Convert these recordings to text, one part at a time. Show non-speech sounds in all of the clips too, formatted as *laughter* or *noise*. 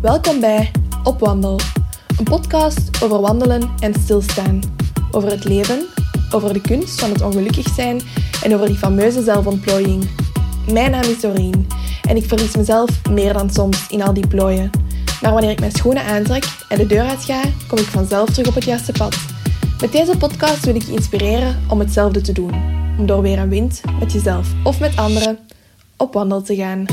Welkom bij Op Wandel, een podcast over wandelen en stilstaan. Over het leven, over de kunst van het ongelukkig zijn en over die fameuze zelfontplooiing. Mijn naam is Doreen en ik verlies mezelf meer dan soms in al die plooien. Maar wanneer ik mijn schoenen aantrek en de deur uitga, kom ik vanzelf terug op het juiste pad. Met deze podcast wil ik je inspireren om hetzelfde te doen. Om door weer een wind, met jezelf of met anderen, op wandel te gaan.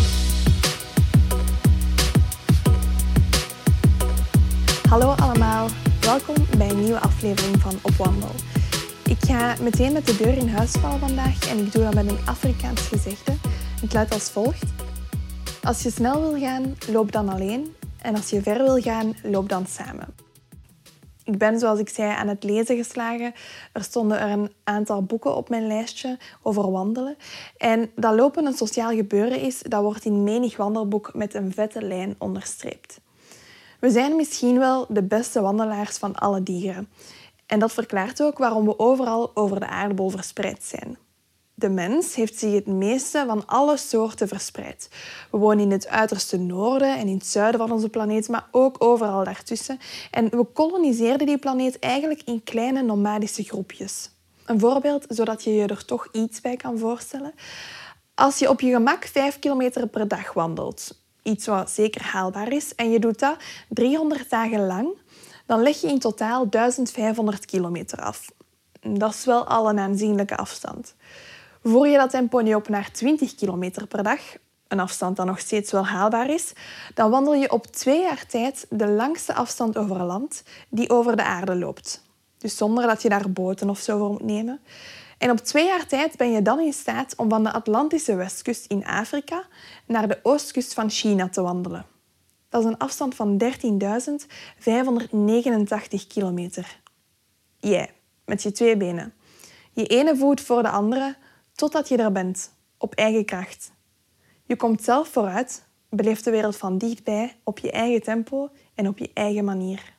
Hallo allemaal, welkom bij een nieuwe aflevering van Op Wandel. Ik ga meteen met de deur in huis vallen vandaag en ik doe dat met een Afrikaans gezegde. Het luidt als volgt. Als je snel wil gaan, loop dan alleen. En als je ver wil gaan, loop dan samen. Ik ben, zoals ik zei, aan het lezen geslagen. Er stonden er een aantal boeken op mijn lijstje over wandelen. En dat lopen een sociaal gebeuren is, dat wordt in menig wandelboek met een vette lijn onderstreept. We zijn misschien wel de beste wandelaars van alle dieren. En dat verklaart ook waarom we overal over de aardbol verspreid zijn. De mens heeft zich het meeste van alle soorten verspreid. We wonen in het uiterste noorden en in het zuiden van onze planeet, maar ook overal daartussen. En we koloniseerden die planeet eigenlijk in kleine nomadische groepjes. Een voorbeeld, zodat je je er toch iets bij kan voorstellen. Als je op je gemak 5 kilometer per dag wandelt, iets wat zeker haalbaar is, en je doet dat 300 dagen lang, dan leg je in totaal 1500 kilometer af. Dat is wel al een aanzienlijke afstand. Voer je dat tempo nu op naar 20 kilometer per dag, een afstand dat nog steeds wel haalbaar is, dan wandel je op twee jaar tijd de langste afstand over land die over de aarde loopt. Dus zonder dat je daar boten of zo voor moet nemen. En op twee jaar tijd ben je dan in staat om van de Atlantische westkust in Afrika naar de oostkust van China te wandelen. Dat is een afstand van 13.589 kilometer. Jij, met je twee benen. Je ene voet voor de andere, totdat je er bent, op eigen kracht. Je komt zelf vooruit, beleeft de wereld van dichtbij, op je eigen tempo en op je eigen manier.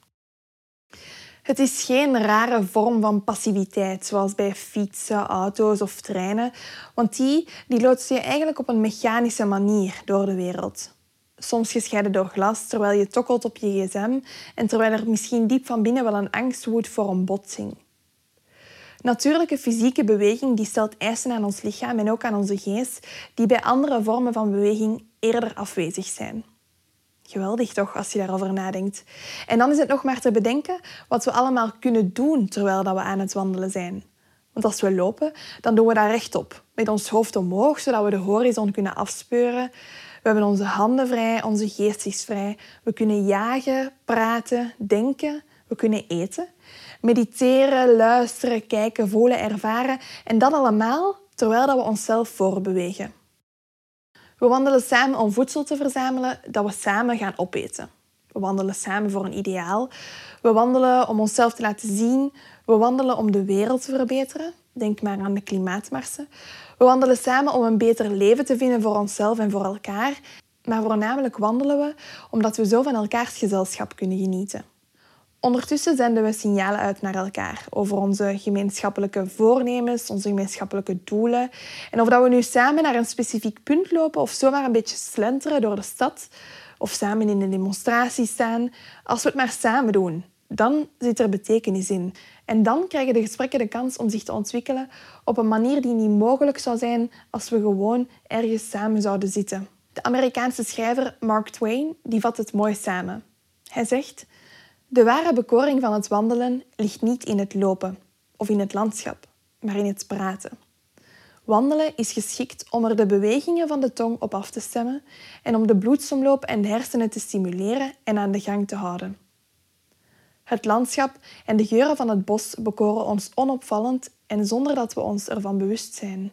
Het is geen rare vorm van passiviteit, zoals bij fietsen, auto's of treinen, want die, die loodsen je eigenlijk op een mechanische manier door de wereld. Soms gescheiden door glas, terwijl je tokkelt op je gsm en terwijl er misschien diep van binnen wel een angst woedt voor een botsing. Natuurlijke fysieke beweging die stelt eisen aan ons lichaam en ook aan onze geest, die bij andere vormen van beweging eerder afwezig zijn. Geweldig toch, als je daarover nadenkt. En dan is het nog maar te bedenken wat we allemaal kunnen doen terwijl dat we aan het wandelen zijn. Want als we lopen, dan doen we dat rechtop, met ons hoofd omhoog, zodat we de horizon kunnen afspeuren. We hebben onze handen vrij, onze geest is vrij. We kunnen jagen, praten, denken, we kunnen eten mediteren, luisteren, kijken, voelen, ervaren. En dat allemaal terwijl dat we onszelf voorbewegen. We wandelen samen om voedsel te verzamelen dat we samen gaan opeten. We wandelen samen voor een ideaal. We wandelen om onszelf te laten zien. We wandelen om de wereld te verbeteren. Denk maar aan de klimaatmarsen. We wandelen samen om een beter leven te vinden voor onszelf en voor elkaar. Maar voornamelijk wandelen we omdat we zo van elkaars gezelschap kunnen genieten. Ondertussen zenden we signalen uit naar elkaar over onze gemeenschappelijke voornemens, onze gemeenschappelijke doelen. En of dat we nu samen naar een specifiek punt lopen of zomaar een beetje slenteren door de stad of samen in een demonstratie staan, als we het maar samen doen, dan zit er betekenis in. En dan krijgen de gesprekken de kans om zich te ontwikkelen op een manier die niet mogelijk zou zijn als we gewoon ergens samen zouden zitten. De Amerikaanse schrijver Mark Twain die vat het mooi samen. Hij zegt. De ware bekoring van het wandelen ligt niet in het lopen of in het landschap, maar in het praten. Wandelen is geschikt om er de bewegingen van de tong op af te stemmen en om de bloedsomloop en de hersenen te stimuleren en aan de gang te houden. Het landschap en de geuren van het bos bekoren ons onopvallend en zonder dat we ons ervan bewust zijn.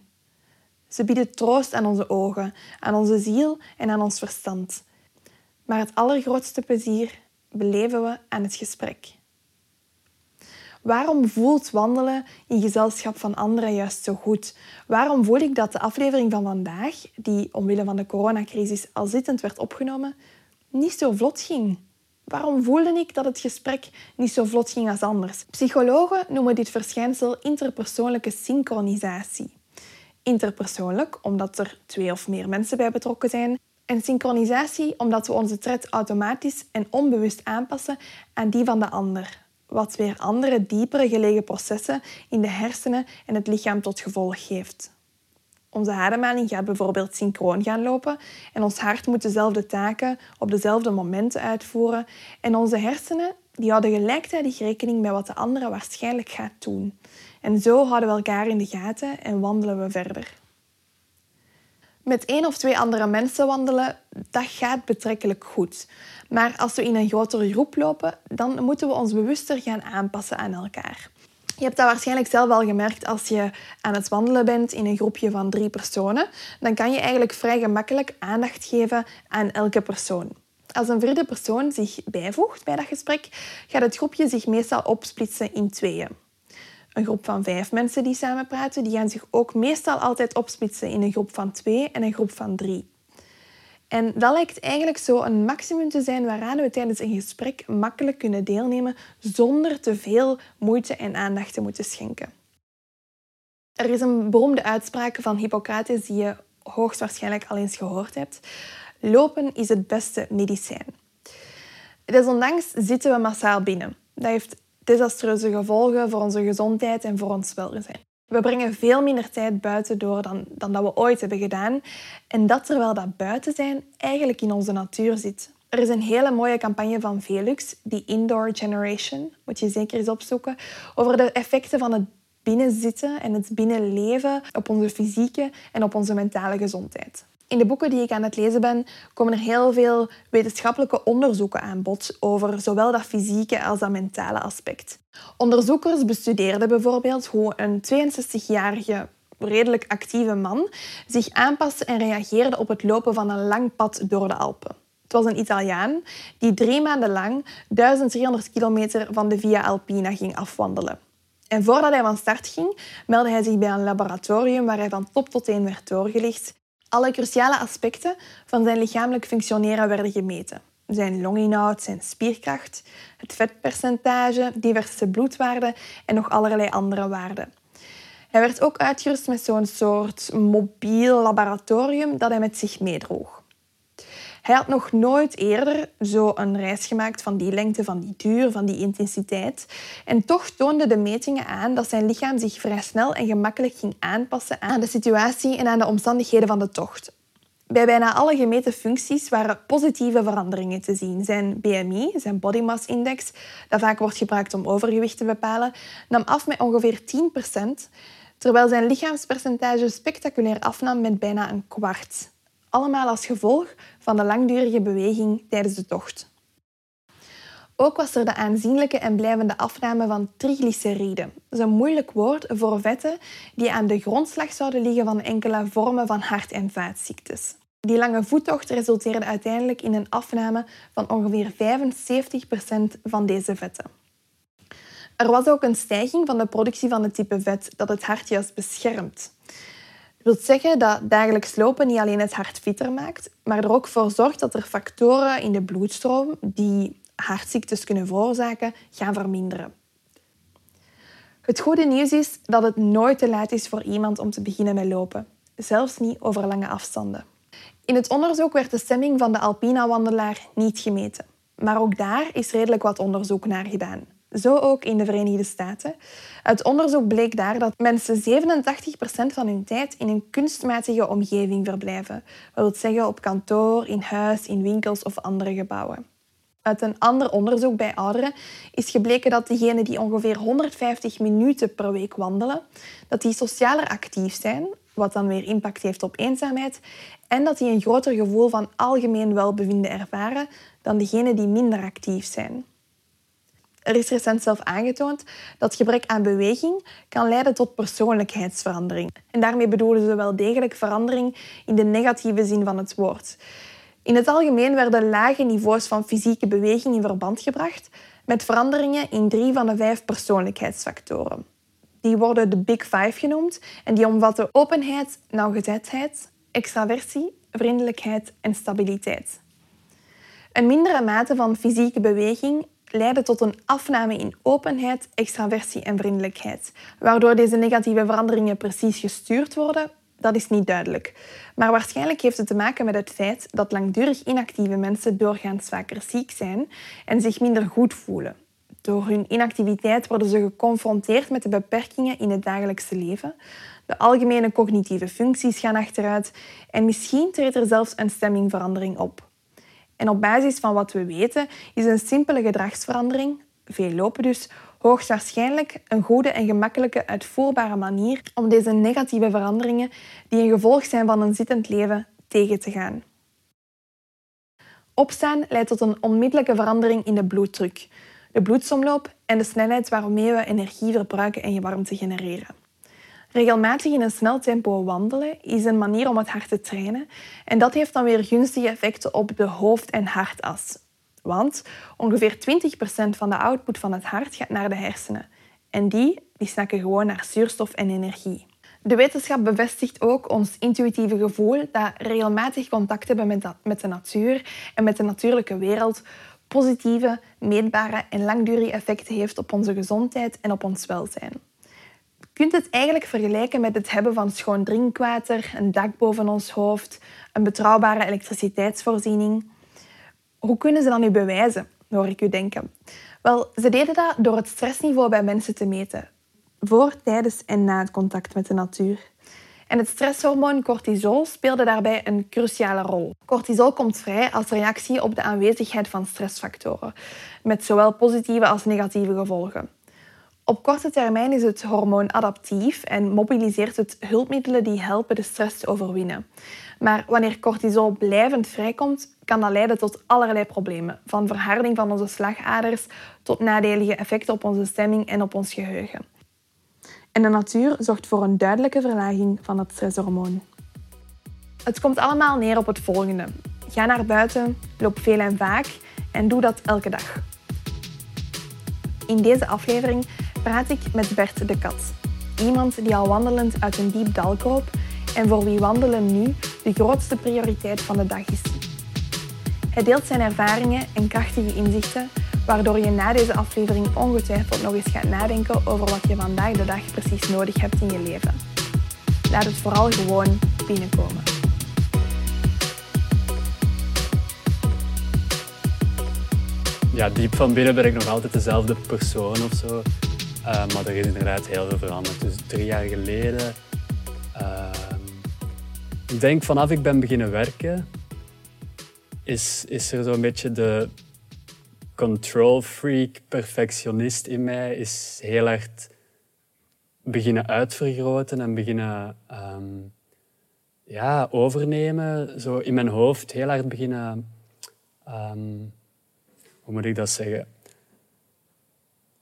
Ze bieden troost aan onze ogen, aan onze ziel en aan ons verstand. Maar het allergrootste plezier beleven we aan het gesprek. Waarom voelt wandelen in gezelschap van anderen juist zo goed? Waarom voel ik dat de aflevering van vandaag, die omwille van de coronacrisis al zittend werd opgenomen, niet zo vlot ging? Waarom voelde ik dat het gesprek niet zo vlot ging als anders? Psychologen noemen dit verschijnsel interpersoonlijke synchronisatie. Interpersoonlijk omdat er twee of meer mensen bij betrokken zijn En synchronisatie omdat we onze tred automatisch en onbewust aanpassen aan die van de ander, wat weer andere, diepere gelegen processen in de hersenen en het lichaam tot gevolg heeft. Onze ademhaling gaat bijvoorbeeld synchroon gaan lopen en ons hart moet dezelfde taken op dezelfde momenten uitvoeren en onze hersenen die houden gelijktijdig rekening met wat de andere waarschijnlijk gaat doen. En zo houden we elkaar in de gaten en wandelen we verder. Met één of twee andere mensen wandelen, dat gaat betrekkelijk goed. Maar als we in een grotere groep lopen, dan moeten we ons bewuster gaan aanpassen aan elkaar. Je hebt dat waarschijnlijk zelf al gemerkt als je aan het wandelen bent in een groepje van drie personen. Dan kan je eigenlijk vrij gemakkelijk aandacht geven aan elke persoon. Als een vierde persoon zich bijvoegt bij dat gesprek, gaat het groepje zich meestal opsplitsen in tweeën. Een groep van vijf mensen die samen praten, die gaan zich ook meestal altijd opsplitsen in een groep van twee en een groep van drie. En dat lijkt eigenlijk zo een maximum te zijn waaraan we tijdens een gesprek makkelijk kunnen deelnemen zonder te veel moeite en aandacht te moeten schenken. Er is een beroemde uitspraak van Hippocrates die je hoogstwaarschijnlijk al eens gehoord hebt. Lopen is het beste medicijn. Desondanks zitten we massaal binnen. Dat heeft desastreuze gevolgen voor onze gezondheid en voor ons welzijn. We brengen veel minder tijd buiten door dan, dan dat we ooit hebben gedaan. En dat terwijl dat buiten zijn eigenlijk in onze natuur zit. Er is een hele mooie campagne van Velux, die Indoor Generation, moet je zeker eens opzoeken, over de effecten van het binnenzitten en het binnenleven op onze fysieke en op onze mentale gezondheid. In de boeken die ik aan het lezen ben, komen er heel veel wetenschappelijke onderzoeken aan bod over zowel dat fysieke als dat mentale aspect. Onderzoekers bestudeerden bijvoorbeeld hoe een 62-jarige redelijk actieve man zich aanpaste en reageerde op het lopen van een lang pad door de Alpen. Het was een Italiaan die drie maanden lang 1300 kilometer van de Via Alpina ging afwandelen. En voordat hij van start ging, meldde hij zich bij een laboratorium waar hij van top tot teen werd doorgelicht alle cruciale aspecten van zijn lichamelijk functioneren werden gemeten. Zijn longinhoud, zijn spierkracht, het vetpercentage, diverse bloedwaarden en nog allerlei andere waarden. Hij werd ook uitgerust met zo'n soort mobiel laboratorium dat hij met zich meedroeg. Hij had nog nooit eerder zo een reis gemaakt van die lengte, van die duur, van die intensiteit. En toch toonden de metingen aan dat zijn lichaam zich vrij snel en gemakkelijk ging aanpassen aan de situatie en aan de omstandigheden van de tocht. Bij bijna alle gemeten functies waren positieve veranderingen te zien. Zijn BMI, zijn body mass index, dat vaak wordt gebruikt om overgewicht te bepalen, nam af met ongeveer 10%, terwijl zijn lichaamspercentage spectaculair afnam met bijna een kwart. Allemaal als gevolg van de langdurige beweging tijdens de tocht. Ook was er de aanzienlijke en blijvende afname van triglyceriden. Dat is een moeilijk woord voor vetten die aan de grondslag zouden liggen van enkele vormen van hart- en vaatziektes. Die lange voettocht resulteerde uiteindelijk in een afname van ongeveer 75% van deze vetten. Er was ook een stijging van de productie van het type vet dat het hart juist beschermt. Dat wil zeggen dat dagelijks lopen niet alleen het hart fitter maakt, maar er ook voor zorgt dat er factoren in de bloedstroom die hartziektes kunnen veroorzaken, gaan verminderen. Het goede nieuws is dat het nooit te laat is voor iemand om te beginnen met lopen, zelfs niet over lange afstanden. In het onderzoek werd de stemming van de Alpina-wandelaar niet gemeten, maar ook daar is redelijk wat onderzoek naar gedaan. Zo ook in de Verenigde Staten. Uit onderzoek bleek daar dat mensen 87% van hun tijd in een kunstmatige omgeving verblijven. Dat wil zeggen op kantoor, in huis, in winkels of andere gebouwen. Uit een ander onderzoek bij ouderen is gebleken dat diegenen die ongeveer 150 minuten per week wandelen, dat die socialer actief zijn, wat dan weer impact heeft op eenzaamheid, en dat die een groter gevoel van algemeen welbevinden ervaren dan diegenen die minder actief zijn. Er is recent zelf aangetoond dat gebrek aan beweging kan leiden tot persoonlijkheidsverandering. En daarmee bedoelen ze wel degelijk verandering in de negatieve zin van het woord. In het algemeen werden lage niveaus van fysieke beweging in verband gebracht met veranderingen in drie van de vijf persoonlijkheidsfactoren. Die worden de Big Five genoemd en die omvatten openheid, nauwgezetheid, extraversie, vriendelijkheid en stabiliteit. Een mindere mate van fysieke beweging leiden tot een afname in openheid, extraversie en vriendelijkheid, waardoor deze negatieve veranderingen precies gestuurd worden Dat is niet duidelijk. Maar waarschijnlijk heeft het te maken met het feit dat langdurig inactieve mensen doorgaans vaker ziek zijn en zich minder goed voelen. Door hun inactiviteit worden ze geconfronteerd met de beperkingen in het dagelijkse leven. De algemene cognitieve functies gaan achteruit en misschien treedt er zelfs een stemmingverandering op. En op basis van wat we weten is een simpele gedragsverandering, veel lopen dus, hoogstwaarschijnlijk een goede en gemakkelijke uitvoerbare manier om deze negatieve veranderingen, die een gevolg zijn van een zittend leven, tegen te gaan. Opstaan leidt tot een onmiddellijke verandering in de bloeddruk, de bloedsomloop en de snelheid waarmee we energie verbruiken en warmte genereren. Regelmatig in een snel tempo wandelen is een manier om het hart te trainen en dat heeft dan weer gunstige effecten op de hoofd- en hartas. Want ongeveer 20% van de output van het hart gaat naar de hersenen en die, die snakken gewoon naar zuurstof en energie. De wetenschap bevestigt ook ons intuïtieve gevoel dat regelmatig contact hebben met, met de natuur en met de natuurlijke wereld positieve, meetbare en langdurige effecten heeft op onze gezondheid en op ons welzijn. Kunt het eigenlijk vergelijken met het hebben van schoon drinkwater, een dak boven ons hoofd, een betrouwbare elektriciteitsvoorziening. Hoe kunnen ze dat nu bewijzen, hoor ik u denken? Wel, ze deden dat door het stressniveau bij mensen te meten, voor, tijdens en na het contact met de natuur. En het stresshormoon cortisol speelde daarbij een cruciale rol. Cortisol komt vrij als reactie op de aanwezigheid van stressfactoren, met zowel positieve als negatieve gevolgen. Op korte termijn is het hormoon adaptief en mobiliseert het hulpmiddelen die helpen de stress te overwinnen. Maar wanneer cortisol blijvend vrijkomt, kan dat leiden tot allerlei problemen, van verharding van onze slagaders tot nadelige effecten op onze stemming en op ons geheugen. En de natuur zorgt voor een duidelijke verlaging van het stresshormoon. Het komt allemaal neer op het volgende. Ga naar buiten, loop veel en vaak en doe dat elke dag. In deze aflevering praat ik met Bert de Kat. Iemand die al wandelend uit een diep dal kroop en voor wie wandelen nu de grootste prioriteit van de dag is. Hij deelt zijn ervaringen en krachtige inzichten waardoor je na deze aflevering ongetwijfeld nog eens gaat nadenken over wat je vandaag de dag precies nodig hebt in je leven. Laat het vooral gewoon binnenkomen. Ja, diep van binnen ben ik nog altijd dezelfde persoon of zo. Uh, maar er is inderdaad heel veel veranderd. Dus drie jaar geleden, uh, ik denk vanaf ik ben beginnen werken, is, is er zo'n beetje de, control freak, perfectionist in mij is heel erg beginnen uitvergroten en beginnen um, ja, overnemen. Zo in mijn hoofd heel erg beginnen. Um, hoe moet ik dat zeggen?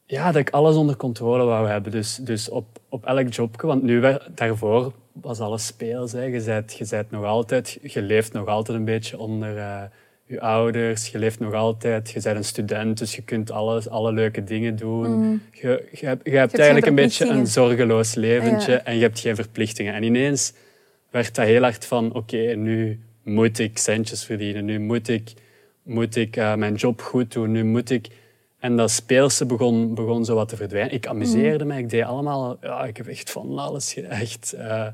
Ja, dat ik alles onder controle wou hebben. Dus, dus op, op elk jobje. Want nu, daarvoor was alles speels. Hè. Je, bent, je, bent nog altijd, je leeft nog altijd een beetje onder. Uh, je ouders, je leeft nog altijd, je bent een student, dus je kunt alles, alle leuke dingen doen. Mm. Je, je, hebt, je hebt eigenlijk een beetje een zorgeloos leventje en je hebt geen verplichtingen. En ineens werd dat heel hard van, oké, nu moet ik centjes verdienen, nu moet ik, moet ik uh, mijn job goed doen, nu moet ik... En dat speelse begon, begon zo wat te verdwijnen. Ik amuseerde mm. me, ik deed allemaal... Ja, ik heb echt van alles echt... Uh,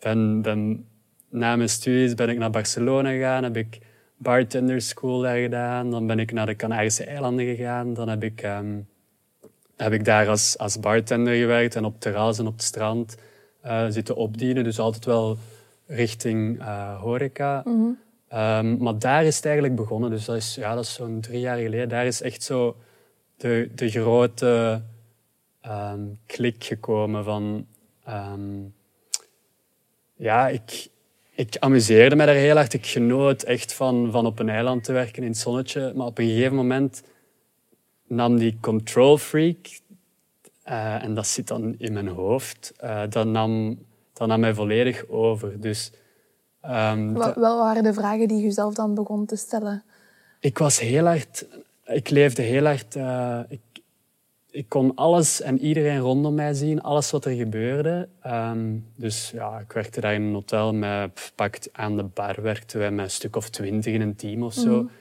ben, ben, na mijn studies ben ik naar Barcelona gegaan, heb ik bartender school daar gedaan. Dan ben ik naar de Canarische eilanden gegaan. Dan heb ik, ehm, heb ik daar als, als bartender gewerkt en op terras en op het strand uh, zitten opdienen. Dus altijd wel richting uh, horeca. Mhm. Ehm, maar daar is het eigenlijk begonnen. Dus dat is, ja, dat is zo'n drie jaar geleden. Daar is echt zo de, de grote um, klik gekomen van... ja, ik, ik amuseerde me daar heel hard. Ik genoot echt van, van op een eiland te werken in het zonnetje. Maar op een gegeven moment nam die control freak, uh, en dat zit dan in mijn hoofd, uh, dat, nam, dat nam mij volledig over. Dus, um, Wat wel waren de vragen die je zelf dan begon te stellen? Ik was heel hard... Ik leefde heel hard... Uh, ik, ik kon alles en iedereen rondom mij zien, alles wat er gebeurde. Ehm, dus ja, ik werkte daar in een hotel met, pakt aan de bar werkten wij met een stuk of twintig in een team of zo. Mhm.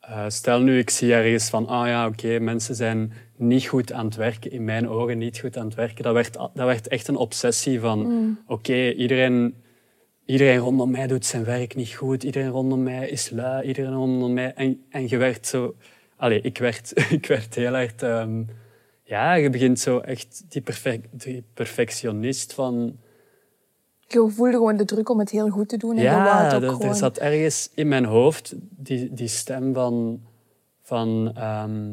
Eh, stel nu, ik zie ergens van, ah oh ja, oké, mensen zijn niet goed aan het werken, in mijn ogen niet goed aan het werken. Dat werd, dat werd echt een obsessie van, mhm. oké, iedereen iedereen rondom mij doet zijn werk niet goed, iedereen rondom mij is lui, iedereen rondom mij... En, en je werd zo... Allee, ik werd, *laughs* ik werd heel erg... ehm, ja, je begint zo echt die, perfect, die perfectionist van... Je voelde gewoon de druk om het heel goed te doen. En Ja, er, gewoon... er zat ergens in mijn hoofd die, die stem van... van ehm,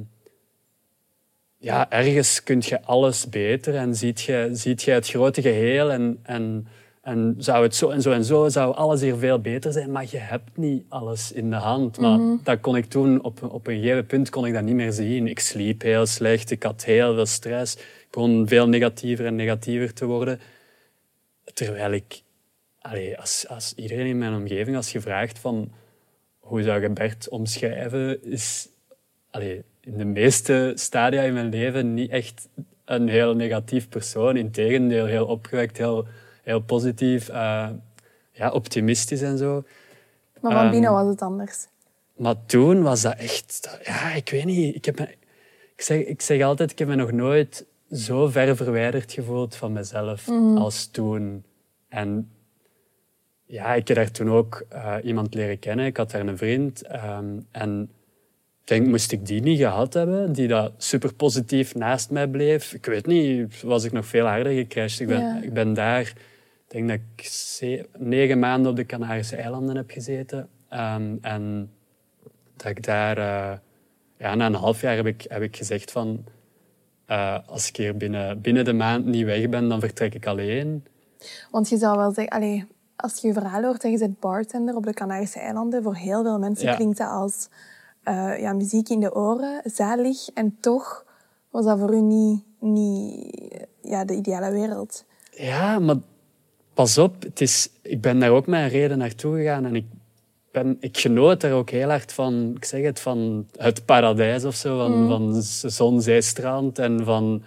ja, ergens kun je alles beter en ziet je, ziet je het grote geheel en, en, en zou het zo en zo en zo, zou alles hier veel beter zijn, maar je hebt niet alles in de hand. Maar dat kon ik toen, op, op een gegeven punt kon ik dat niet meer zien. Ik sliep heel slecht, ik had heel veel stress, ik begon veel negatiever en negatiever te worden. Terwijl ik, allee, als, als iedereen in mijn omgeving, als je vraagt van hoe zou je Bert omschrijven, is allee, in de meeste stadia in mijn leven niet echt een heel negatief persoon. Integendeel, heel opgewekt, heel, heel positief, eh, ja, optimistisch en zo. Maar van Ehm, binnen was het anders. Maar toen was dat echt... Ja, ik weet niet. Ik, heb me, ik, zeg, ik zeg altijd, ik heb me nog nooit zo ver verwijderd gevoeld van mezelf als toen. En ja, ik heb daar toen ook eh, iemand leren kennen. Ik had daar een vriend. ehm, en ik denk, moest ik die niet gehad hebben, die dat super positief naast mij bleef, ik weet niet, was ik nog veel harder gecrashed. Ik ben, ik ben daar, denk dat ik negen maanden op de Canarische eilanden heb gezeten. Ehm, en dat ik daar, eh, ja, na een half jaar heb ik, heb ik gezegd van, eh, als ik hier binnen, binnen de maand niet weg ben, dan vertrek ik alleen. Want je zou wel zeggen, als je je verhaal hoort en je bent bartender op de Canarische eilanden, voor heel veel mensen Ja. klinkt dat als eh, ja, muziek in de oren, zalig. En toch was dat voor u niet, niet ja, de ideale wereld. Ja, maar pas op, het is, ik ben daar ook met een reden naartoe gegaan en ik, ben, ik genoot daar ook heel hard van, ik zeg het, van het paradijs of zo, van, van zon, zee, strand en van,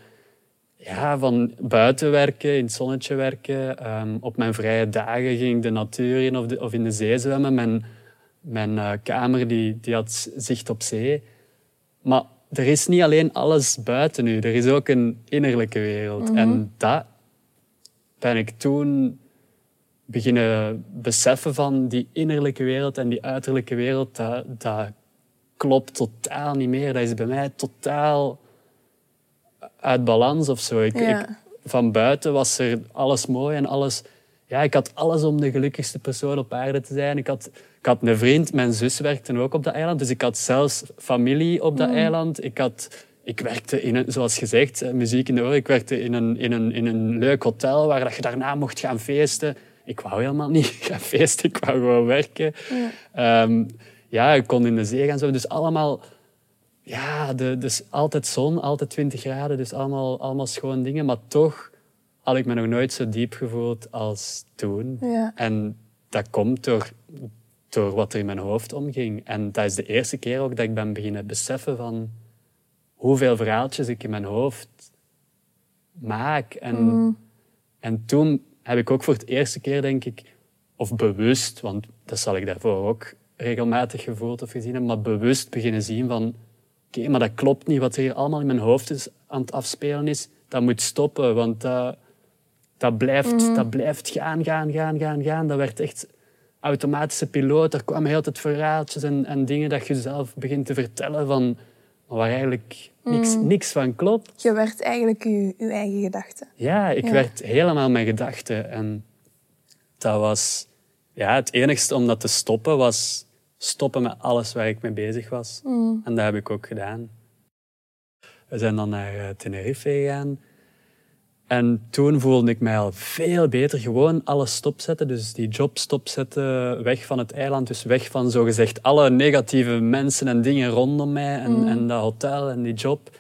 ja, van buiten werken, in het zonnetje werken. Ehm, op mijn vrije dagen ging ik de natuur in of, de, of in de zee zwemmen. Mijn, mijn eh, kamer die, die had zicht op zee. Maar er is niet alleen alles buiten u, er is ook een innerlijke wereld. En dat ben ik toen beginnen beseffen van die innerlijke wereld en die uiterlijke wereld, dat, dat klopt totaal niet meer. Dat is bij mij totaal uit balans of zo. Ik, Ja. ik, van buiten was er alles mooi en alles... Ja, ik had alles om de gelukkigste persoon op aarde te zijn. Ik had, ik had een vriend, mijn zus werkte ook op dat eiland. Dus ik had zelfs familie op dat eiland. Ik, had, ik werkte in een, zoals gezegd, eh, muziek in de oren. Ik werkte in een, in een, in een leuk hotel waar dat je daarna mocht gaan feesten. Ik wou helemaal niet *laughs* gaan feesten, ik wou gewoon werken. Ja, ja ik kon in de zee gaan. Zo. Dus allemaal ja, de, dus altijd zon, altijd 20 graden, dus allemaal, allemaal schoon dingen. Maar toch had ik me nog nooit zo diep gevoeld als toen. Ja. En dat komt door, door wat er in mijn hoofd omging. En dat is de eerste keer ook dat ik ben beginnen beseffen van hoeveel verhaaltjes ik in mijn hoofd maak. En, en toen heb ik ook voor het eerste keer, denk ik, of bewust, want dat zal ik daarvoor ook regelmatig gevoeld of gezien hebben, maar bewust beginnen zien van oké, maar dat klopt niet. Wat er hier allemaal in mijn hoofd is, aan het afspelen is, dat moet stoppen. Want dat, dat, blijft, dat blijft gaan, gaan, gaan, gaan, gaan. Dat werd echt automatische piloot. Er kwamen heel tijd verhaaltjes en, en dingen dat je zelf begint te vertellen van waar eigenlijk niks, niks van klopt. Je werd eigenlijk je, je eigen gedachte. Ja, ik Ja. werd helemaal mijn gedachten. En dat was... Ja, het enigste om dat te stoppen was stoppen met alles waar ik mee bezig was. En dat heb ik ook gedaan. We zijn dan naar eh, Tenerife gegaan. En toen voelde ik mij al veel beter. Gewoon alles stopzetten. Dus die job stopzetten, weg van het eiland. Dus weg van zogezegd alle negatieve mensen en dingen rondom mij. En, en dat hotel en die job.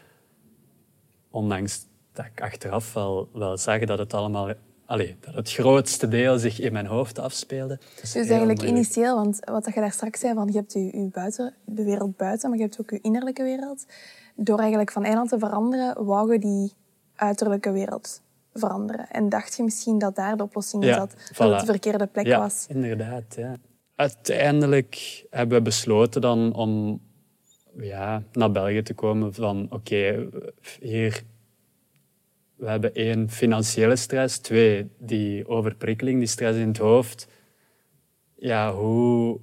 Ondanks dat ik achteraf wel, wel zag dat het allemaal... Allee, dat het grootste deel zich in mijn hoofd afspeelde. Dus eigenlijk initieel, want wat je daar straks zei, van je hebt je, je buiten, de wereld buiten, maar je hebt ook je innerlijke wereld. Door eigenlijk van eiland te veranderen, wou je die uiterlijke wereld veranderen. En dacht je misschien dat daar de oplossing in zat, voilà. dat het de verkeerde plek ja, was. inderdaad. Ja. Uiteindelijk hebben we besloten dan om ja, naar België te komen van oké, hier we hebben één financiële stress, twee die overprikkeling, die stress in het hoofd. ja, hoe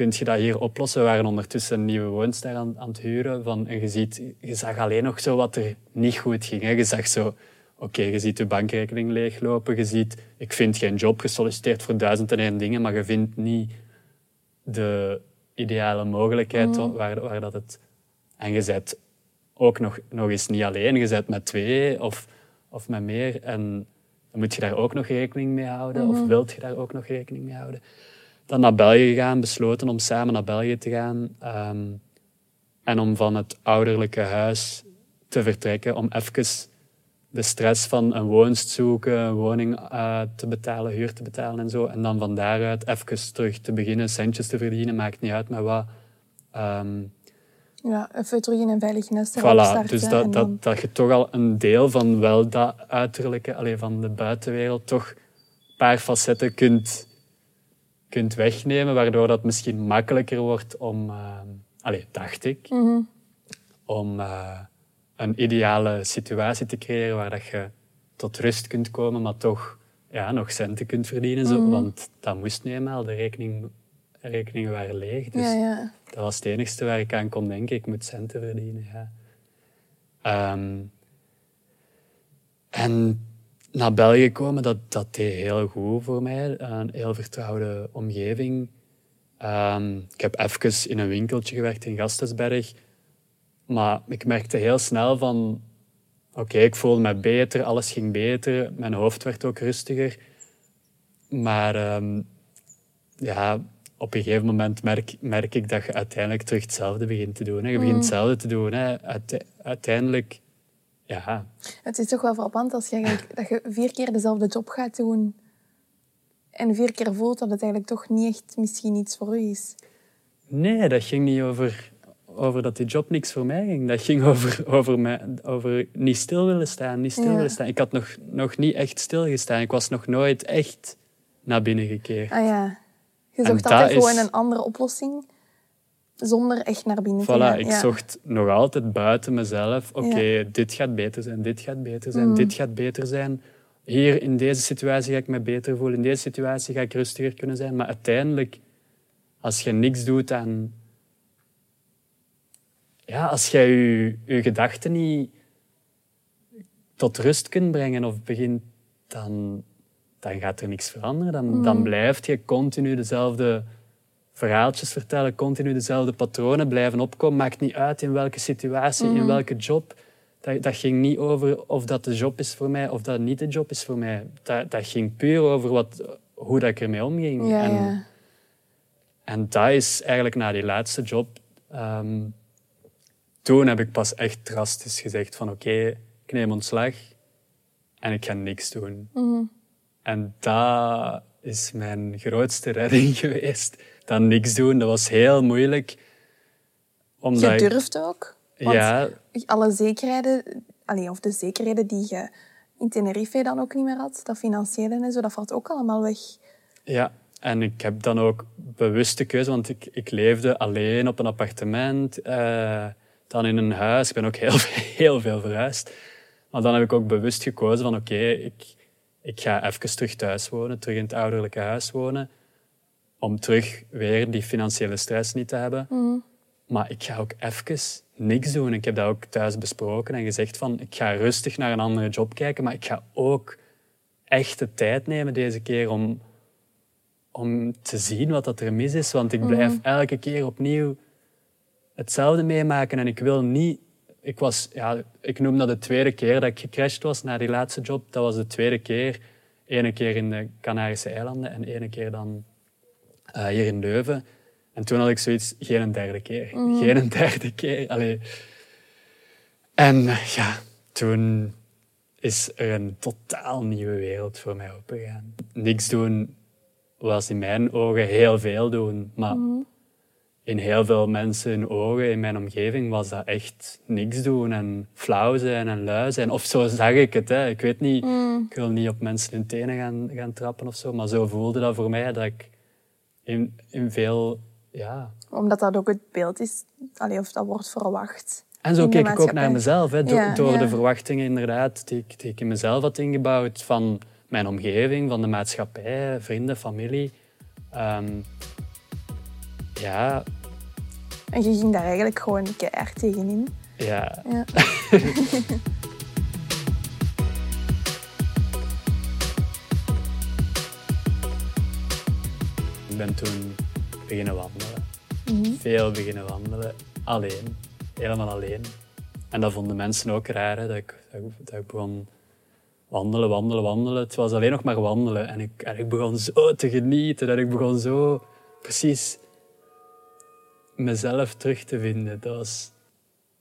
kun je dat hier oplossen? We waren ondertussen een nieuwe woonster aan, aan het huren. Van, en je, ziet, je zag alleen nog zo wat er niet goed ging. Hè. Je zag zo, oké, je ziet je bankrekening leeglopen. Je ziet, ik vind geen job gesolliciteerd voor duizend en één dingen, maar je vindt niet de ideale mogelijkheid Mm. waar, waar dat het... En je bent ook nog, nog eens niet alleen. Je bent met twee of, of met meer. En dan moet je daar ook nog rekening mee houden. Of wilt je daar ook nog rekening mee houden. Dan naar België gegaan, besloten om samen naar België te gaan. ehm, en om van het ouderlijke huis te vertrekken. Om even de stress van een woonst zoeken, een woning eh, te betalen, huur te betalen en zo. En dan van daaruit even terug te beginnen, centjes te verdienen. Maakt niet uit met wat. Ehm, Ja, even terug in een veilig nest Voilà, starten. dus dat, dan- dat, dat je toch al een deel van wel dat uiterlijke, alleen van de buitenwereld, toch een paar facetten kunt, kunt wegnemen, waardoor dat misschien makkelijker wordt om, uh, allee, dacht ik, Mhm. om eh, een ideale situatie te creëren waar dat je tot rust kunt komen, maar toch ja, nog centen kunt verdienen. Zo, Mhm. Want dat moest nu eenmaal, de rekening, rekeningen waren leeg. Dus Ja, ja. dat was het enigste waar ik aan kon denken. Ik moet centen verdienen. Ja. Ehm, en naar België komen, dat, dat deed heel goed voor mij. Een heel vertrouwde omgeving. Ehm, ik heb even in een winkeltje gewerkt in Gastensberg. Maar ik merkte heel snel van... Oké, ik voelde me beter, alles ging beter. Mijn hoofd werd ook rustiger. Maar ehm, ja, op een gegeven moment merk, merk ik dat je uiteindelijk terug hetzelfde begint te doen. Hè. Je begint hetzelfde te doen. Hè. Uite- uiteindelijk, ja, Het is toch wel frappant als je, dat je vier keer dezelfde job gaat doen en vier keer voelt dat het eigenlijk toch niet echt misschien iets voor u is. Nee, dat ging niet over, over dat die job niks voor mij ging. Dat ging over, over, mij, over niet stil willen staan, niet stil Ja. willen staan. Ik had nog, nog niet echt stilgestaan. Ik was nog nooit echt naar binnen gekeerd. Ah ja, je zocht altijd is- gewoon een andere oplossing zonder echt naar binnen te gaan. Voilà, ik ja. zocht nog altijd buiten mezelf. Oké, dit gaat beter zijn, dit gaat beter zijn, Mhm. dit gaat beter zijn. Hier, in deze situatie ga ik me beter voelen. In deze situatie ga ik rustiger kunnen zijn. Maar uiteindelijk, als je niks doet, dan... Ja, als jij je, je gedachten niet tot rust kunt brengen of begint, dan, dan gaat er niks veranderen. Dan, dan blijft je continu dezelfde verhaaltjes vertellen, continu dezelfde patronen blijven opkomen. Maakt niet uit in welke situatie, in welke job. Dat, dat ging niet over of dat de job is voor mij of dat niet de job is voor mij. Dat, dat ging puur over wat, hoe dat ik ermee omging. Ja, en, ja. en dat is eigenlijk na die laatste job... ehm, toen heb ik pas echt drastisch gezegd van oké, ik neem ontslag en ik ga niks doen. Mhm. En dat is mijn grootste *laughs* redding geweest. Dat niks doen, dat was heel moeilijk. Omdat Je durft ook. Want ja, alle zekerheden, allee, of de zekerheden die je in Tenerife dan ook niet meer had, dat financiële en zo, dat valt ook allemaal weg. Ja, en ik heb dan ook bewuste keuze, want ik, ik leefde alleen op een appartement, eh, dan in een huis. Ik ben ook heel, *laughs* heel veel verhuisd. Maar dan heb ik ook bewust gekozen van oké, ik, ik ga even terug thuis wonen, terug in het ouderlijke huis wonen, om terug weer die financiële stress niet te hebben. Maar ik ga ook even niks doen. Ik heb dat ook thuis besproken en gezegd van ik ga rustig naar een andere job kijken, maar ik ga ook echt de tijd nemen deze keer om, om te zien wat dat er mis is. Want ik blijf elke keer opnieuw hetzelfde meemaken en ik wil niet... Ik, was, ja, ik noem dat de tweede keer dat ik gecrashed was na die laatste job. Dat was de tweede keer. Ene keer in de Canarische eilanden en ene keer dan eh, hier in Leuven. En toen had ik zoiets, geen een derde keer. Geen een derde keer. Allee. En ja, toen is er een totaal nieuwe wereld voor mij opengegaan. Niks doen was in mijn ogen heel veel doen, maar in heel veel mensen hun ogen, in mijn omgeving, was dat echt niks doen en flauw zijn en lui zijn. Of zo zag ik het. Hè. Ik weet niet, ik wil niet op mensen hun tenen gaan, gaan trappen of zo, maar zo voelde dat voor mij dat ik in, in veel... Ja. Omdat dat ook het beeld is, allee, of dat wordt verwacht. En zo keek ik ook naar mezelf, hè, do- Ja, door ja. de verwachtingen inderdaad die ik, die ik in mezelf had ingebouwd van mijn omgeving, van de maatschappij, vrienden, familie. Ehm, ja, En je ging daar eigenlijk gewoon keihard tegenin. ja. Ja. *laughs* ben toen beginnen wandelen. Mhm. Veel beginnen wandelen. Alleen. Helemaal alleen. En dat vonden mensen ook raar, hè, dat, ik, dat, ik, dat ik begon wandelen, wandelen, wandelen. Het was alleen nog maar wandelen. En ik, en ik begon zo te genieten. En ik begon zo precies mezelf terug te vinden. Dat was...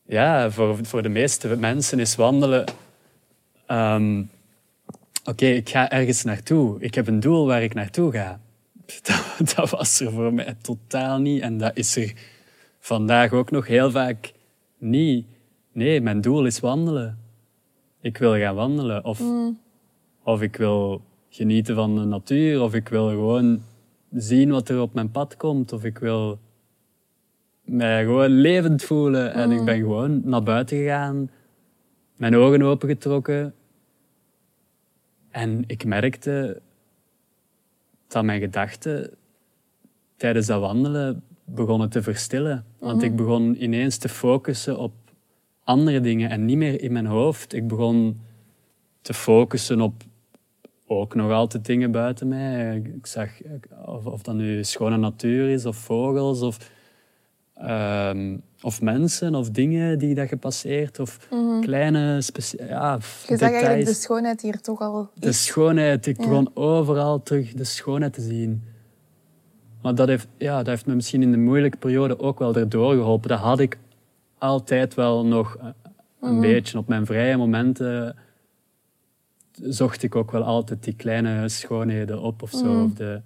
Ja, voor, voor de meeste mensen is wandelen... ehm, Oké, ik ga ergens naartoe. Ik heb een doel waar ik naartoe ga. *laughs* Dat, dat was er voor mij totaal niet. En dat is er vandaag ook nog heel vaak niet. Nee, mijn doel is wandelen. Ik wil gaan wandelen. Of, of ik wil genieten van de natuur. Of ik wil gewoon zien wat er op mijn pad komt. Of ik wil mij gewoon levend voelen. En ik ben gewoon naar buiten gegaan. Mijn ogen opengetrokken. En ik merkte dat mijn gedachten tijdens dat wandelen begonnen te verstillen. Want ik begon ineens te focussen op andere dingen en niet meer in mijn hoofd. Ik begon te focussen op ook nog altijd dingen buiten mij. Ik zag of, of dat nu schone natuur is, of vogels, of, ehm, of mensen, of dingen die dat gepasseerd, of kleine specia- ja, Je zag eigenlijk de schoonheid hier toch al. de schoonheid. Ik begon overal terug de schoonheid te zien. Maar dat heeft, ja, dat heeft me misschien in de moeilijke periode ook wel erdoor geholpen. Dat had ik altijd wel nog eh, een beetje. Op mijn vrije momenten zocht ik ook wel altijd die kleine schoonheden op of zo. Of de,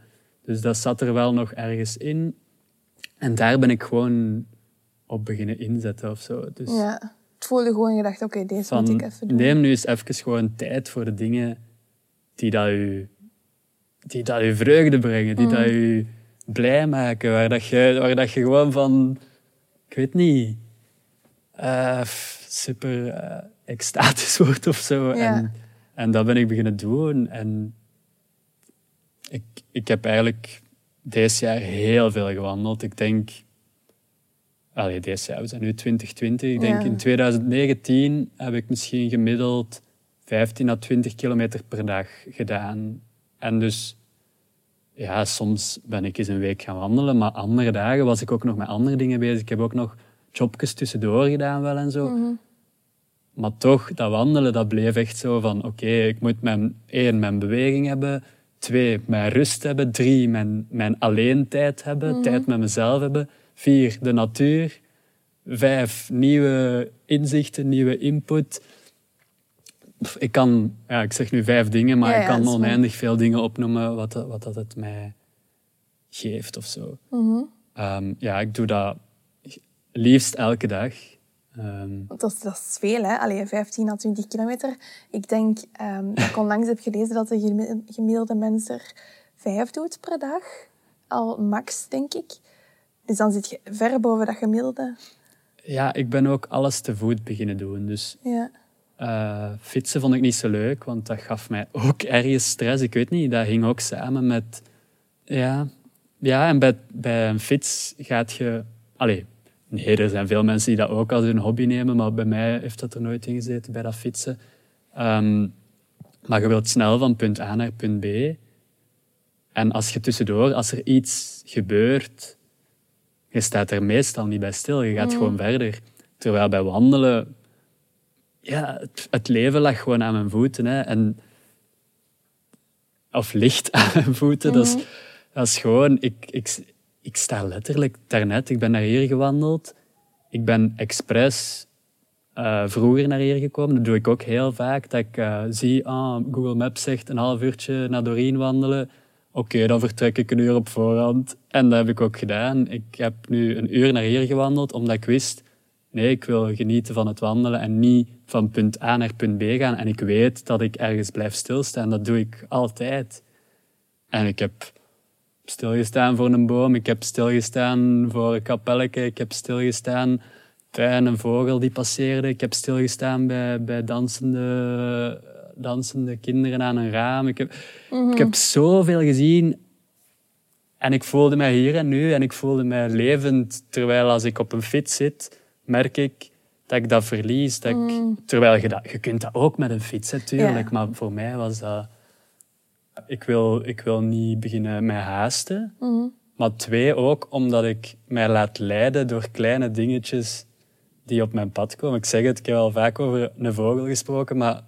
dus dat zat er wel nog ergens in. En daar ben ik gewoon op beginnen inzetten of zo. Dus Ja. Het voelde gewoon, je dacht, oké, deze van, moet ik even doen. neem nu eens even gewoon tijd voor de dingen die dat u, die dat u vreugde brengen, die dat u blij maken, waar dat je, waar dat je gewoon van, ik weet niet, eh, super eh, extatisch *laughs* wordt of zo. Ja. En, en dat ben ik beginnen doen. En ik, ik heb eigenlijk deze jaar heel veel gewandeld. Ik denk Allee, deze we zijn nu 2020. Ik denk Ja. in 2019 heb ik misschien gemiddeld 15 à 20 kilometer per dag gedaan. En dus, ja, soms ben ik eens een week gaan wandelen, maar andere dagen was ik ook nog met andere dingen bezig. Ik heb ook nog jobjes tussendoor gedaan wel en zo. Maar toch, dat wandelen, dat bleef echt zo van, oké, ik moet mijn, één, mijn beweging hebben. Twee, mijn rust hebben. Drie, mijn, mijn alleen tijd hebben. Tijd met mezelf hebben. Vier, de natuur. Vijf, nieuwe inzichten, nieuwe input. Ik kan, ja, ik zeg nu vijf dingen, maar Ja, ik kan oneindig veel dingen opnoemen wat, dat- wat dat het mij geeft of zo. Ehm, ja, ik doe dat liefst elke dag. Want Dat is, dat is veel, hè? Allee, 15 à 20 kilometer. Ik denk ehm, dat ik onlangs heb gelezen dat de gemi- gemiddelde mens er vijf doet per dag. Al max, denk ik. Dus dan zit je ver boven dat gemiddelde. Ja, ik ben ook alles te voet beginnen doen. Dus Ja. eh, fietsen vond ik niet zo leuk, want dat gaf mij *laughs* ook ergens stress. Ik weet niet, dat hing ook samen met... Ja, ja en bij, bij een fiets gaat je... Allee, nee, er zijn veel mensen die dat ook als hun hobby nemen, maar bij mij heeft dat er nooit in gezeten, bij dat fietsen. Ehm, maar je wilt snel van punt A naar punt B. En als je tussendoor, als er iets gebeurt, je staat er meestal niet bij stil. Je gaat gewoon verder. Terwijl bij wandelen, ja, het, het leven lag gewoon aan mijn voeten. Hè. En, of ligt *laughs* aan mijn voeten. Dat, is, dat is gewoon, ik, ik, ik sta letterlijk daarnet, ik ben naar hier gewandeld. Ik ben expres eh, vroeger naar hier gekomen. Dat doe ik ook heel vaak. Dat ik eh, zie, ah, Google Maps zegt een half uurtje naar Doreen wandelen. Oké, dan vertrek ik een uur op voorhand. En dat heb ik ook gedaan. Ik heb nu een uur naar hier gewandeld, omdat ik wist... Nee, ik wil genieten van het wandelen en niet van punt A naar punt B gaan. En ik weet dat ik ergens blijf stilstaan. Dat doe ik altijd. En ik heb stilgestaan voor een boom. Ik heb stilgestaan voor een kapelletje. Ik heb stilgestaan bij een vogel die passeerde. Ik heb stilgestaan bij, bij dansende, dansende kinderen aan een raam. Ik heb, ik heb zoveel gezien. En ik voelde mij hier en nu en ik voelde mij levend. Terwijl als ik op een fiets zit, merk ik dat ik dat verlies. Dat ik, terwijl je dat... Je kunt dat ook met een fiets, natuurlijk. Maar voor mij was dat... Ik wil, ik wil niet beginnen mij haasten. Maar twee, ook omdat ik mij laat leiden door kleine dingetjes die op mijn pad komen. Ik zeg het, ik heb al vaak over een vogel gesproken, maar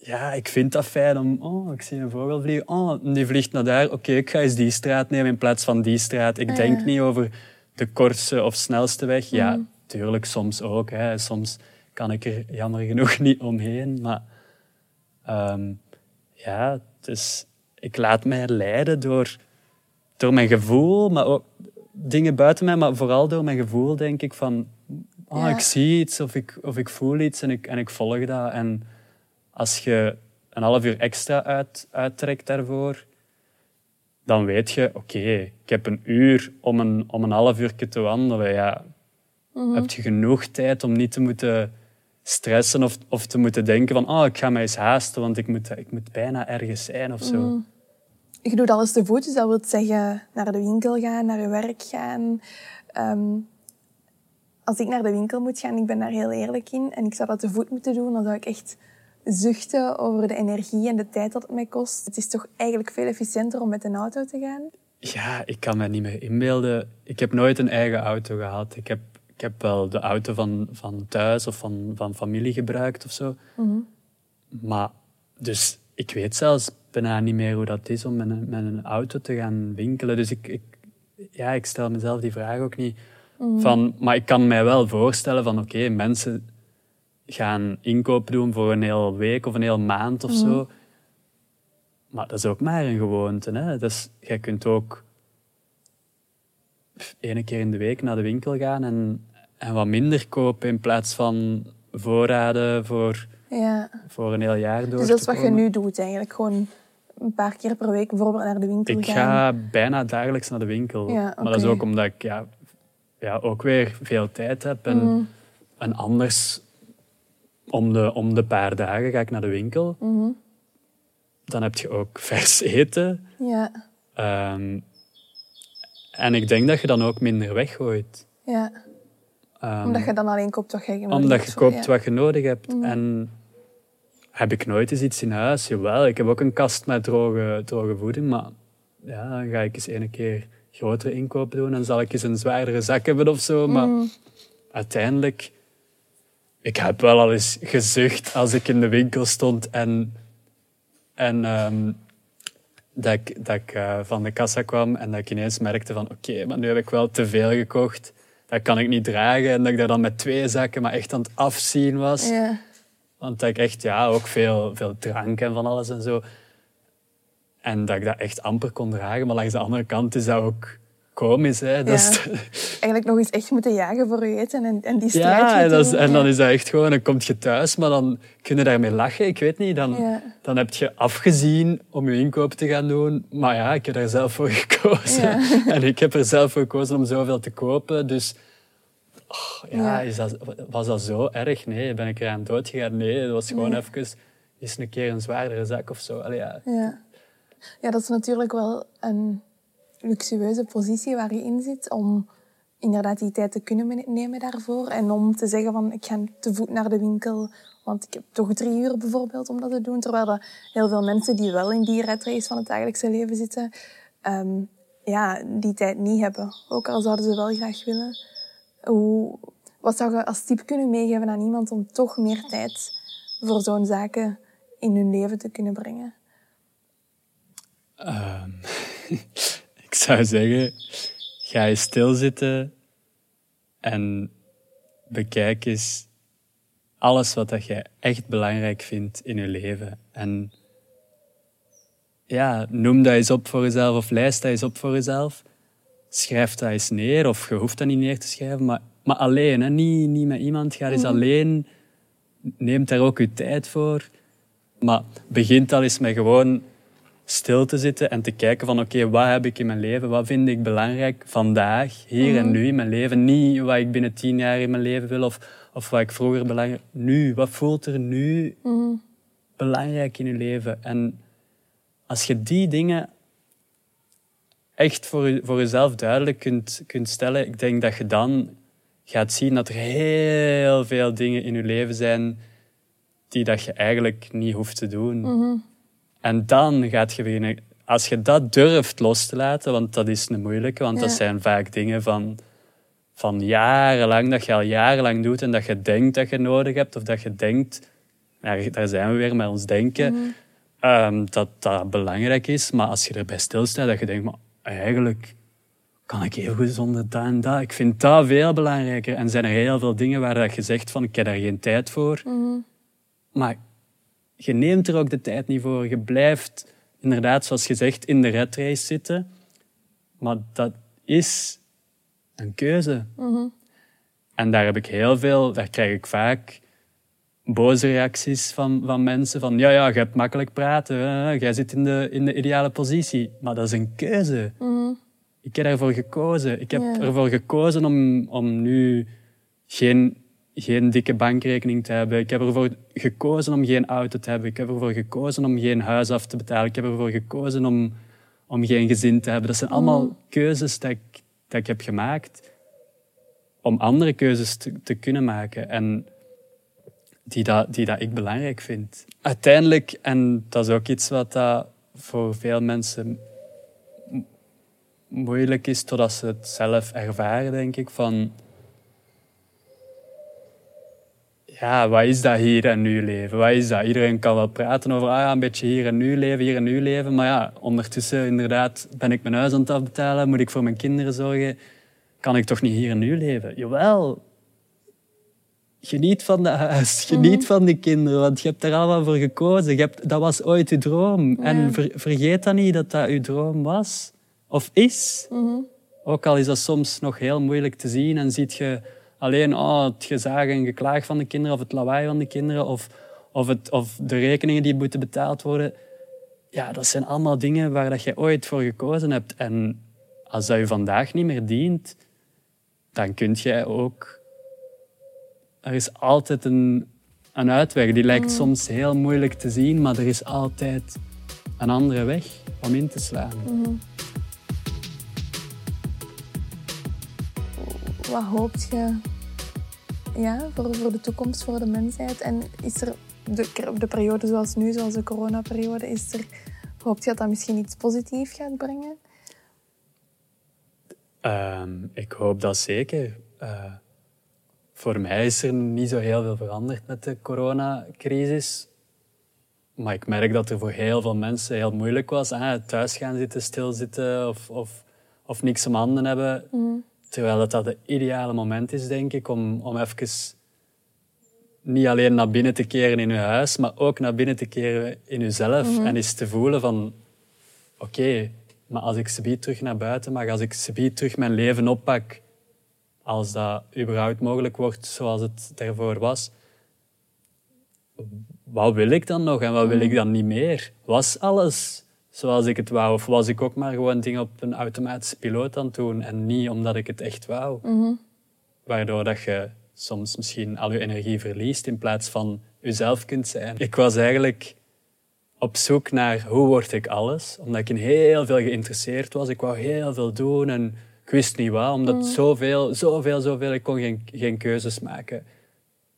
ja, ik vind dat fijn om... Oh, ik zie een vogel vliegen. Oh, die vliegt naar daar. Oké, ik ga eens die straat nemen in plaats van die straat. Ik Ja, denk niet over de kortste of snelste weg. Ja, tuurlijk, soms ook. Hè. Soms kan ik er jammer genoeg *laughs* niet omheen. Maar ehm, ja, dus ik laat mij leiden door, door mijn gevoel, maar ook dingen buiten mij, maar vooral door mijn gevoel, denk ik, van... Oh, Ja. ik zie iets of ik, of ik voel iets en ik, en ik volg dat. En als je een half uur extra uit, uittrekt daarvoor, dan weet je, oké, ik heb een uur om een, om een half uur te wandelen. Ja, Heb je genoeg tijd om niet te moeten stressen of, of te moeten denken van oh, ik ga mij eens haasten, want ik moet, ik moet bijna ergens zijn of zo. Je doet alles te voet, dus dat wil zeggen naar de winkel gaan, naar je werk gaan. Ehm, als ik naar de winkel moet gaan, ik ben daar heel eerlijk in, en ik zou dat te voet moeten doen, dan zou ik echt zuchten over de energie en de tijd dat het mij kost. Het is toch eigenlijk veel efficiënter om met een auto te gaan. Ja, ik kan me niet meer inbeelden. Ik heb nooit een eigen auto gehad. Ik heb, ik heb wel de auto van, van thuis of van, van familie gebruikt of zo. Maar dus ik weet zelfs bijna niet meer hoe dat is om met een, met een auto te gaan winkelen. Dus ik, ik, ja, ik stel mezelf die vraag ook niet. Van, maar ik kan mij wel voorstellen van oké, mensen gaan inkoop doen voor een hele week of een hele maand of zo. Maar dat is ook maar een gewoonte. Hè? Dus, jij kunt ook één keer in de week naar de winkel gaan en, en wat minder kopen in plaats van voorraden voor, Ja. voor een heel jaar door Dus dat is wat je nu doet eigenlijk. Gewoon een paar keer per week bijvoorbeeld naar de winkel Ik gaan. ga bijna dagelijks naar de winkel. Ja, Maar dat is ook omdat ik ja, ja, ook weer veel tijd heb. En, Mhm. en anders, om de, om de paar dagen ga ik naar de winkel. Mhm. Dan heb je ook *laughs* vers eten. Ja, Ehm, en ik denk dat je dan ook minder weggooit. ja. Ehm, Omdat je dan alleen koopt wat je nodig omdat hebt je voor- koopt ja. wat je nodig hebt. En heb ik nooit eens iets in huis? Jawel, ik heb ook een kast met droge, droge voeding. Maar ja, dan ga ik eens een keer grotere inkoop doen. En zal ik eens een zwaardere zak hebben of zo. Maar uiteindelijk... Ik heb wel al eens gezucht als ik in de winkel stond en... En ehm, dat ik, dat ik eh, van de kassa kwam en dat ik ineens merkte van oké, maar nu heb ik wel te veel gekocht. Dat kan ik niet dragen. En dat ik daar dan met twee zakken maar echt aan het afzien was. Ja. Want dat ik echt ja, ook veel, veel drank en van alles en zo. En dat ik dat echt amper kon dragen. Maar langs de andere kant is dat ook komisch. Hè? Dat is-. Eigenlijk nog eens echt moeten jagen voor je eten en, en die strijd ja, en, dat is- en dan is dat echt gewoon... Dan kom je thuis, maar dan kun je daarmee lachen. Ik weet niet. Dan, Ja. dan heb je afgezien om je inkoop te gaan doen. Maar ja, ik heb daar zelf voor *laughs* gekozen. Ja. *laughs* En ik heb er zelf voor gekozen om zoveel te kopen. Dus oh, ja. Is dat, was dat zo erg? Nee, ben ik eraan dood gegaan? Nee, dat was gewoon Nee. even... Eens een keer een zwaardere zak of zo. Allee, ja. Ja. ja, dat is natuurlijk wel een luxueuze positie waar je in zit om inderdaad die tijd te kunnen nemen daarvoor. En om te zeggen van ik ga te voet naar de winkel, want ik heb toch drie uur bijvoorbeeld om dat te doen. Terwijl dat heel veel mensen die wel in die red race van het dagelijkse leven zitten, ehm, ja, die tijd niet hebben. Ook al zouden ze wel graag willen. Hoe, wat zou je als tip kunnen meegeven aan iemand om toch meer tijd voor zo'n zaken in hun leven te kunnen brengen? Ik *laughs* *laughs* zou zeggen, ga je stilzitten en bekijk eens alles wat dat jij echt belangrijk vindt in je leven. En ja, noem dat eens op voor jezelf of lijst dat eens op voor jezelf. Schrijf dat eens neer, of je hoeft dat niet neer te schrijven, maar, maar alleen, hè? Niet, niet met iemand. Ga eens alleen. Neem daar ook je tijd voor. Maar begint al eens met gewoon stil te zitten en te kijken van oké, wat heb ik in mijn leven? Wat vind ik belangrijk vandaag, hier en nu in mijn leven? Niet wat ik binnen tien jaar in mijn leven wil of, of wat ik vroeger belangrijk... Nu, wat voelt er nu belangrijk in je leven? En als je die dingen echt voor, je- voor jezelf duidelijk kunt, kunt stellen, ik denk dat je dan gaat zien dat er heel veel dingen in je leven zijn die dat je eigenlijk niet hoeft te doen. En dan gaat je beginnen... Als je dat durft los te laten, want dat is een moeilijke, want dat zijn vaak dingen van, van jarenlang, dat je al jarenlang doet en dat je denkt dat je nodig hebt, of dat je denkt, daar zijn we weer met ons denken, ehm, dat dat belangrijk is. Maar als je erbij stilstaat, dat je denkt, maar eigenlijk kan ik heel goed zonder dat en dat. Ik vind dat veel belangrijker. En zijn er heel veel dingen waar dat je zegt van, ik heb daar geen tijd voor. Maar je neemt er ook de tijd niet voor. Je blijft inderdaad, zoals gezegd, in de red race zitten. Maar dat is een keuze. En daar heb ik heel veel, daar krijg ik vaak boze reacties van, van mensen. Van ja, ja, je hebt makkelijk praten. hè. Jij zit in de, in de ideale positie. Maar dat is een keuze. Ik heb ervoor gekozen. Ik heb ervoor gekozen om, om nu geen, geen dikke bankrekening te hebben. Ik heb ervoor gekozen om geen auto te hebben. Ik heb ervoor gekozen om geen huis af te betalen. Ik heb ervoor gekozen om, om geen gezin te hebben. Dat zijn allemaal keuzes dat ik, dat ik heb gemaakt om andere keuzes te, te kunnen maken. En die dat, die dat ik belangrijk vind. Uiteindelijk, en dat is ook iets wat dat voor veel mensen moeilijk is totdat ze het zelf ervaren, denk ik, van... Ja, wat is dat hier en nu leven? Wat is dat? Iedereen kan wel praten over ah ja, een beetje hier en nu leven, hier en nu leven. Maar ja, ondertussen inderdaad ben ik mijn huis aan het afbetalen, moet ik voor mijn kinderen zorgen. Kan ik toch niet hier en nu leven? Jawel, geniet van dat huis, geniet van die kinderen, want je hebt er allemaal voor gekozen. Je hebt, dat was ooit je droom. En ver- vergeet dan niet dat dat je droom was of is. Ook al is dat soms nog heel moeilijk te zien en ziet je alleen oh, het gezag en geklaag van de kinderen of het lawaai van de kinderen of, of, het, of de rekeningen die moeten betaald worden. Ja, dat zijn allemaal dingen waar dat je ooit voor gekozen hebt. En als dat je vandaag niet meer dient, dan kun je ook er is altijd een, een uitweg. Die lijkt soms heel moeilijk te zien, maar er is altijd een andere weg om in te slaan. Wat hoopt je ja, voor, voor de toekomst, voor de mensheid? En is er de, de periode zoals nu, zoals de coronaperiode, is er, hoopt je dat dat misschien iets positiefs gaat brengen? Ehm, ik hoop dat zeker. Eh, voor mij is er niet zo heel veel veranderd met de coronacrisis. Maar ik merk dat er voor heel veel mensen heel moeilijk was. Hè? Thuis gaan zitten, stilzitten of, of, of niks om handen hebben. Terwijl dat, dat het ideale moment is, denk ik, om, om even niet alleen naar binnen te keren in je huis, maar ook naar binnen te keren in jezelf. En eens te voelen van, oké, maar als ik subiet terug naar buiten mag, als ik subiet terug mijn leven oppak, als dat überhaupt mogelijk wordt zoals het daarvoor was, wat wil ik dan nog en wat wil ik dan niet meer? Was alles zoals ik het wou? Of was ik ook maar gewoon dingen op een automatische piloot aan het doen en niet omdat ik het echt wou? Waardoor dat je soms misschien al je energie verliest in plaats van jezelf kunt zijn. Ik was eigenlijk op zoek naar hoe word ik alles, omdat ik in heel veel geïnteresseerd was. Ik wou heel veel doen en ik wist niet wat, omdat zoveel, zoveel, zoveel, ik kon geen, geen keuzes maken.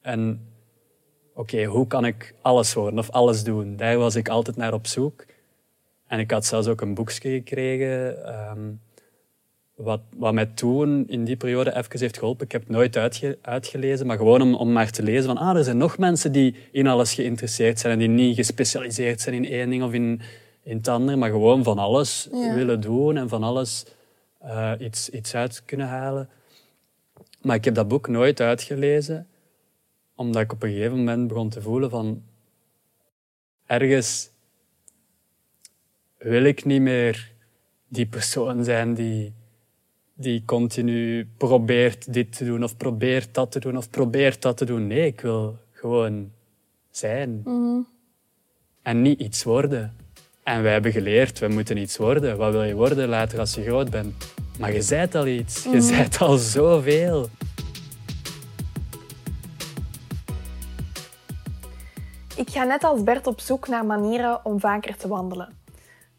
En oké, hoe kan ik alles worden of alles doen? Daar was ik altijd naar op zoek. En ik had zelfs ook een boekje gekregen, ehm, wat, wat mij toen in die periode even heeft geholpen. Ik heb het nooit uitge- uitgelezen, maar gewoon om, om maar te lezen van ah, er zijn nog mensen die in alles geïnteresseerd zijn en die niet gespecialiseerd zijn in één ding of in, in het ander, maar gewoon van alles Ja. willen doen en van alles eh, iets, iets uit kunnen halen. Maar ik heb dat boek nooit uitgelezen, omdat ik op een gegeven moment begon te voelen van ergens wil ik niet meer die persoon zijn die, die continu probeert dit te doen of probeert dat te doen of probeert dat te doen. Nee, ik wil gewoon zijn. En niet iets worden. En wij hebben geleerd, we moeten iets worden. Wat wil je worden later als je groot bent? Maar je zijt al iets. Je zijt al zoveel. Ik ga net als Bert op zoek naar manieren om vaker te wandelen.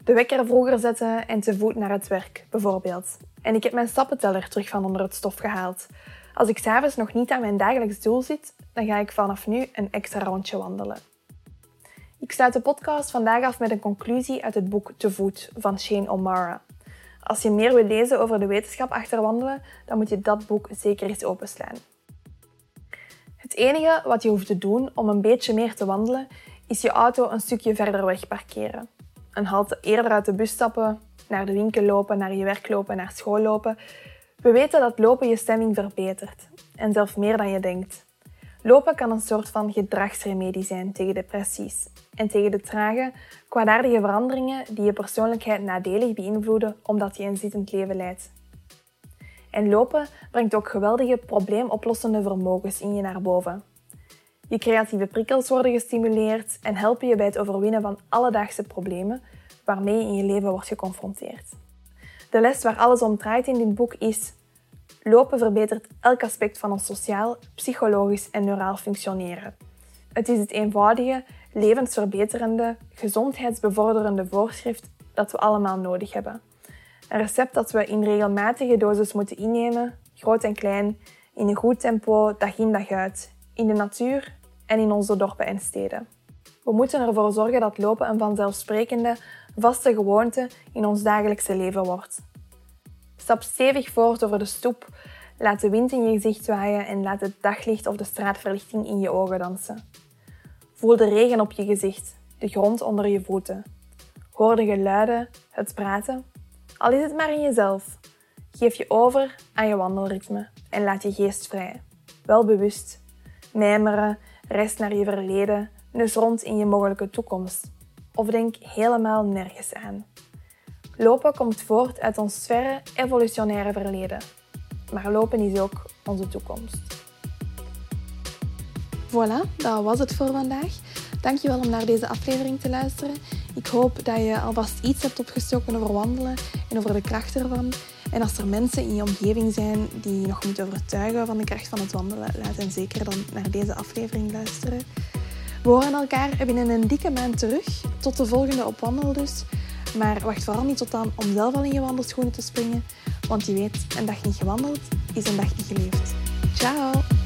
De wekker vroeger zetten en te voet naar het werk, bijvoorbeeld. En ik heb mijn stappenteller terug van onder het stof gehaald. Als ik s'avonds nog niet aan mijn dagelijks doel zit, dan ga ik vanaf nu een extra rondje wandelen. Ik sluit de podcast vandaag af met een conclusie uit het boek Te voet van Shane O'Mara. Als je meer wil lezen over de wetenschap achter wandelen, dan moet je dat boek zeker eens openslaan. Het enige wat je hoeft te doen om een beetje meer te wandelen, is je auto een stukje verder weg parkeren. Een halte eerder uit de bus stappen, naar de winkel lopen, naar je werk lopen, naar school lopen. We weten dat lopen je stemming verbetert. En zelfs meer dan je denkt. Lopen kan een soort van gedragsremedie zijn tegen depressies en tegen de trage, kwaadaardige veranderingen die je persoonlijkheid nadelig beïnvloeden omdat je een zittend leven leidt. En lopen brengt ook geweldige probleemoplossende vermogens in je naar boven. Je creatieve prikkels worden gestimuleerd en helpen je bij het overwinnen van alledaagse problemen waarmee je in je leven wordt geconfronteerd. De les waar alles om draait in dit boek is: lopen verbetert elk aspect van ons sociaal, psychologisch en neuraal functioneren. Het is het eenvoudige, levensverbeterende, gezondheidsbevorderende voorschrift dat we allemaal nodig hebben. Een recept dat we in regelmatige doses moeten innemen, groot en klein, in een goed tempo, dag in dag uit, in de natuur en in onze dorpen en steden. We moeten ervoor zorgen dat lopen een vanzelfsprekende, vaste gewoonte in ons dagelijkse leven wordt. Stap stevig voort over de stoep, laat de wind in je gezicht waaien en laat het daglicht of de straatverlichting in je ogen dansen. Voel de regen op je gezicht, de grond onder je voeten. Hoor de geluiden, het praten. Al is het maar in jezelf. Geef je over aan je wandelritme en laat je geest vrij. Wel bewust. Mijmeren, rest naar je verleden, dus rond in je mogelijke toekomst. Of denk helemaal nergens aan. Lopen komt voort uit ons verre evolutionaire verleden. Maar lopen is ook onze toekomst. Voilà, dat was het voor vandaag. Dankjewel om naar deze aflevering te luisteren. Ik hoop dat je alvast iets hebt opgestoken over wandelen en over de kracht ervan. En als er mensen in je omgeving zijn die nog moeten overtuigen van de kracht van het wandelen, laat hen zeker dan naar deze aflevering luisteren. We horen elkaar binnen een dikke maand terug. Tot de volgende op wandel dus. Maar wacht vooral niet tot dan om zelf al in je wandelschoenen te springen. Want je weet, een dag niet gewandeld is een dag niet geleefd. Ciao!